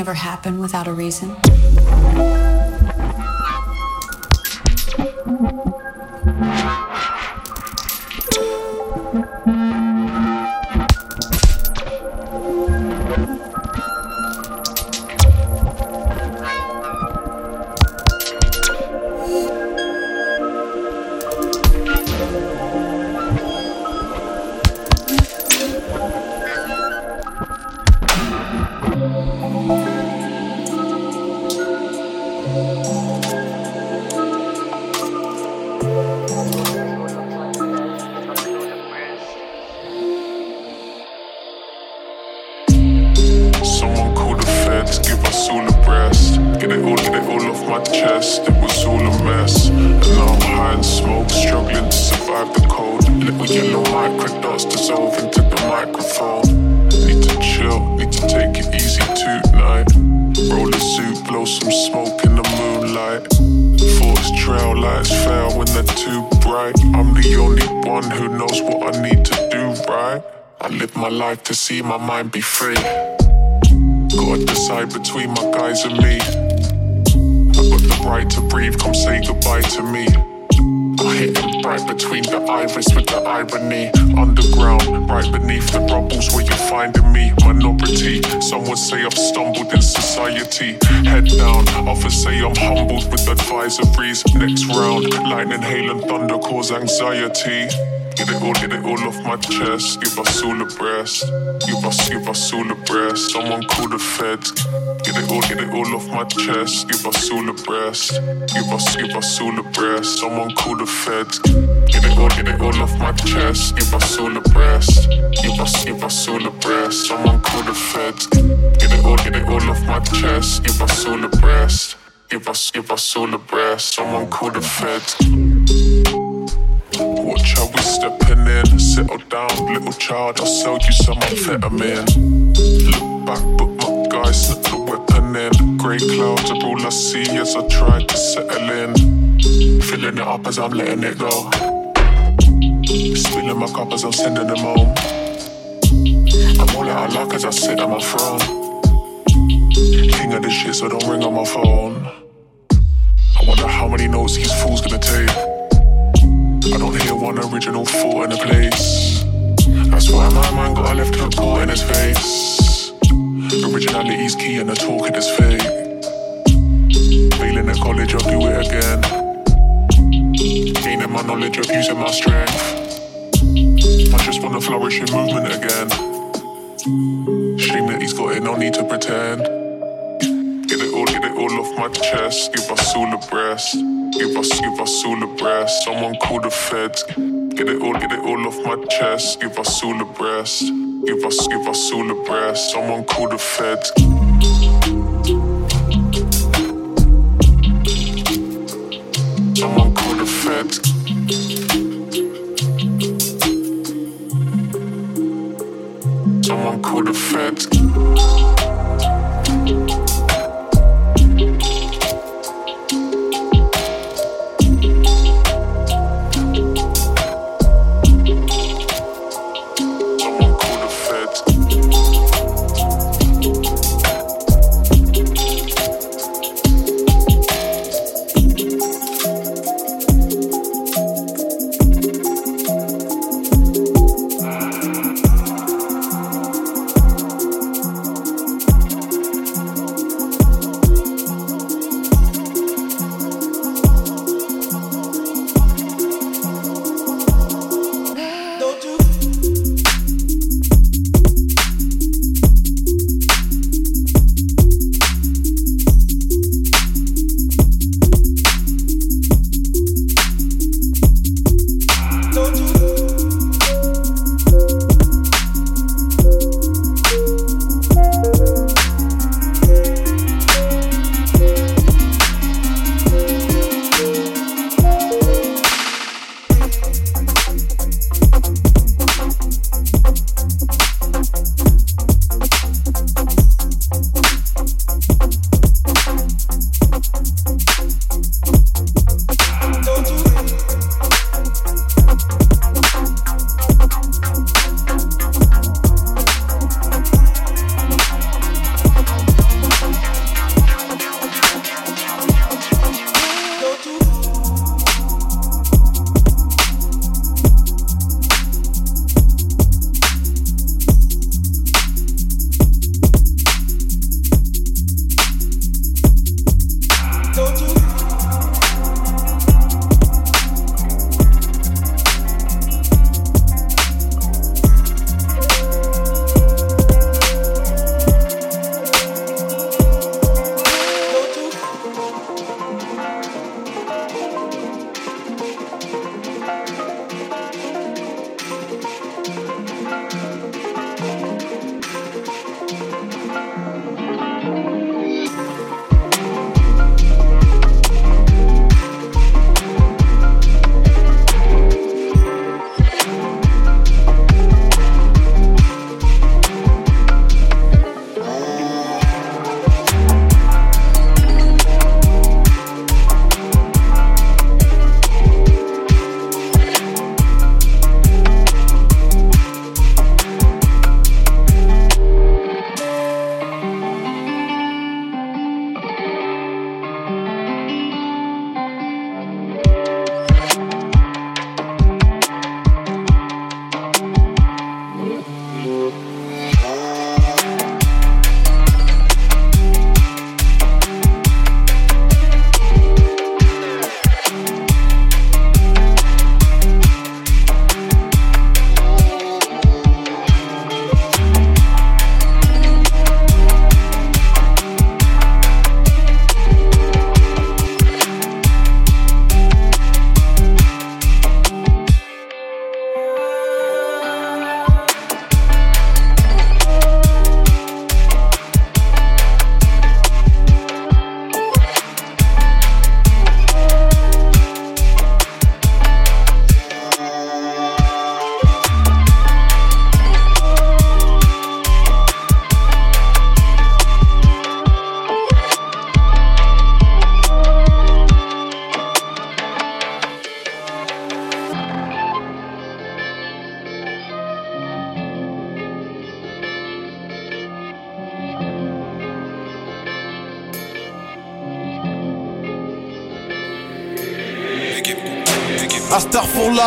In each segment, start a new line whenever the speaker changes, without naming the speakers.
Ever happen without a reason?
Be free. Gotta decide between my guys and me. I got the right to breathe, come say goodbye to me. I hit them right between the iris with the irony. Underground, right beneath the rubbles where you're finding me. Minority, some would say I've stumbled in society. Head down, others say I'm humbled with advisories. Next round, lightning, hail, and thunder cause anxiety. All, get it all off my chest. Give us all a breast. Give us, give us all a breast. Someone call the feds. Get it all, get it all off my chest. Give us all a breast. Give us, give us all a breast. Someone call the feds. Get it all, get it all off my chest. Give us all a breast. Give us, give us all a breast. Someone call the feds. Get it all, get it all off my chest. Give us all a breast. Give us, give us all a breast. Someone call the feds. Watch how we stepping in. Settle down, little child. I'll sell you some amphetamine. Look back, but my guys slipped the weapon in. Grey clouds are all I see as I try to settle in. Filling it up as I'm letting it go. Spilling my cup as I'm sending them home. I'm all out of luck as I sit on my throne. King of this shit, so don't ring on my phone. I wonder how many notes these fools gonna take. I don't hear one original thought in a place. That's why my mind got a left hook caught in his face. Originality's key and the talk it is fake. Failing at college, I'll do it again. Gaining my knowledge of using my strength. I just wanna flourish in movement again. Shame that he's got it, no need to pretend. Get it all, get it all off my chest. Give us all a breast. Give us, give us all a breast. Someone call the feds. Get it all, get it all off my chest. Give us all a breast. Give us, give us all a breast. Someone call the feds. Someone call the feds. Someone call the feds.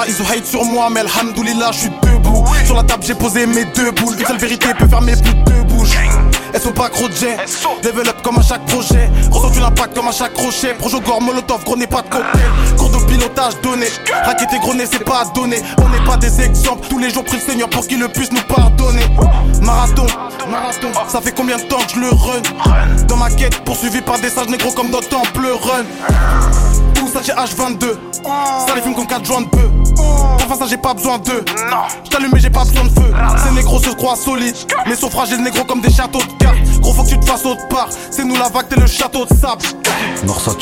Ils ont hate sur moi, mais alhamdoulilah, je suis debout. Sur la table, j'ai posé mes deux boules. Une seule vérité peut fermer plus de deux bouches. Elles sont pas gros jet, Develop comme à chaque projet. Ressens l'impact comme à chaque crochet? Projet gore, molotov, gros n'est pas de cocktail. Cours de pilotage donné. Raquette et gros c'est pas à donner. On n'est pas des exemples. Tous les jours, prie le Seigneur pour qu'il le puisse nous pardonner. Marathon, marathon. Ça fait combien de temps que je le run? Dans ma quête, poursuivi par des sages négros comme dans Temple Run. Ça, j'ai H22. Ça les fume comme 4 joints de peu. Enfin ça j'ai pas besoin d'eux. J't'allume mais j'ai pas besoin de feu. Ces négros se croient solides Mais sont fragiles négros comme des châteaux de cartes. Gros faut que tu te fasses autre part. C'est nous la vague t'es le château de sable.
Norsace,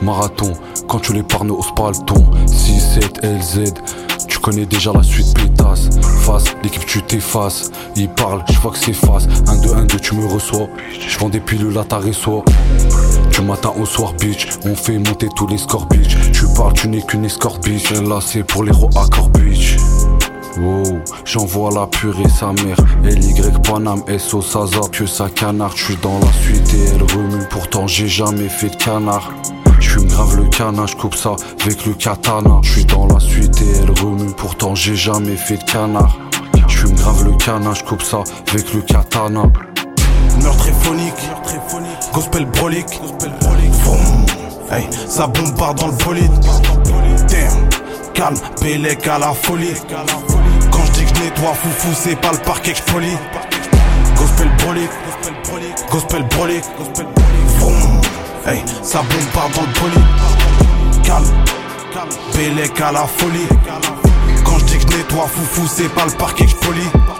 marathon. Quand tu les parnes au spalton 6-7 LZ tu connais déjà la suite pétasse. Face, l'équipe tu t'effaces. Il parle, je vois que c'est face. 1 2 1 2 tu me reçois. Je vends des pilules à ta reçoit du matin au soir, bitch, on fait monter tous les scores, bitch. Tu parles, tu n'es qu'une escorte, bitch. Là, c'est pour les accord, bitch. Wow, j'envoie la purée sa mère. LY Panam, SO Saza, que sa canard. J'suis dans la suite et elle remue. Pourtant, j'ai jamais fait de canard. J'fume grave le canard, j'coupe ça avec le katana. J'suis dans la suite et elle remue. Pourtant, j'ai jamais fait de canard. J'fume grave le canard, j'coupe ça avec le katana.
Meurtre phonique, gospel brolique. Vroom. Hey, ça bombarde dans le bolide. Damn, calme, Bélec à la folie. Quand je dis que je nettoie foufou, c'est pas le parquet que je. Gospel brolique, gospel brolique. Vroom. Hey, ça bombarde dans le bolide. Calme, Bélec à la folie. Quand je dis que je nettoie foufou, c'est pas le parquet que je.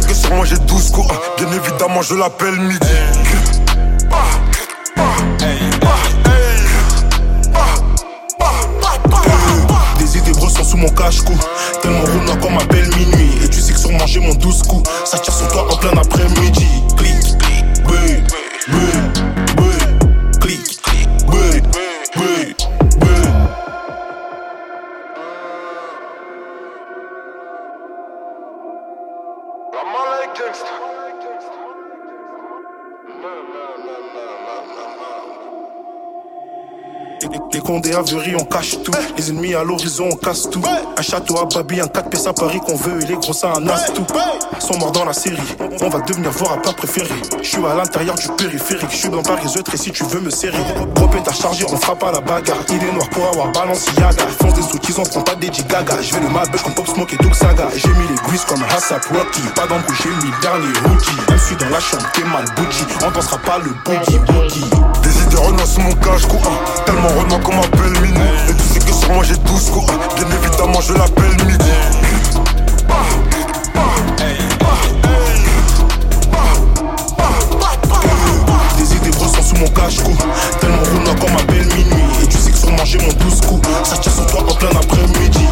l'appelle midi. Des idées brosses sous mon cache-cou. Tellement roulant qu'on m'appelle minuit. Et tu sais que sur manger mon douze coups, ça tire sur toi en plein après-midi. Clic, clic, Condé à on cache tout. Les ennemis à l'horizon, on casse tout. Un château à Babi, un 4 pièces à Paris qu'on veut, et les gros ça un as tout. Sont morts dans la série, on va devenir voir à pas préféré. Je suis à l'intérieur du périphérique, je suis dans Paris et si tu veux me serrer. Propé à charger, on frappe à la bagarre. Il est noir pour avoir Balenciaga. Fonce des outils, on prend pas des gigaga. Je vais le malbêche comme Pop Smoke et Doug Saga. J'ai mis les guises comme Hassap Rocky. Pas d'embrouille, j'ai mis dernier rookie. Je suis dans la chambre, t'es mal bougie. On dansera pas le boogie boogie. Des idées renonce mon cache, quoi. Tellement renard qu'on m'appelle Mini. Et tu sais que sur moi j'ai 12 coups. Bien évidemment, je l'appelle Midi. Des idées brosses sous mon cache-cou. Tellement roulant qu'on m'appelle minuit. Et tu sais que sur moi j'ai mon 12 coups. Ça tire sur toi en plein après-midi.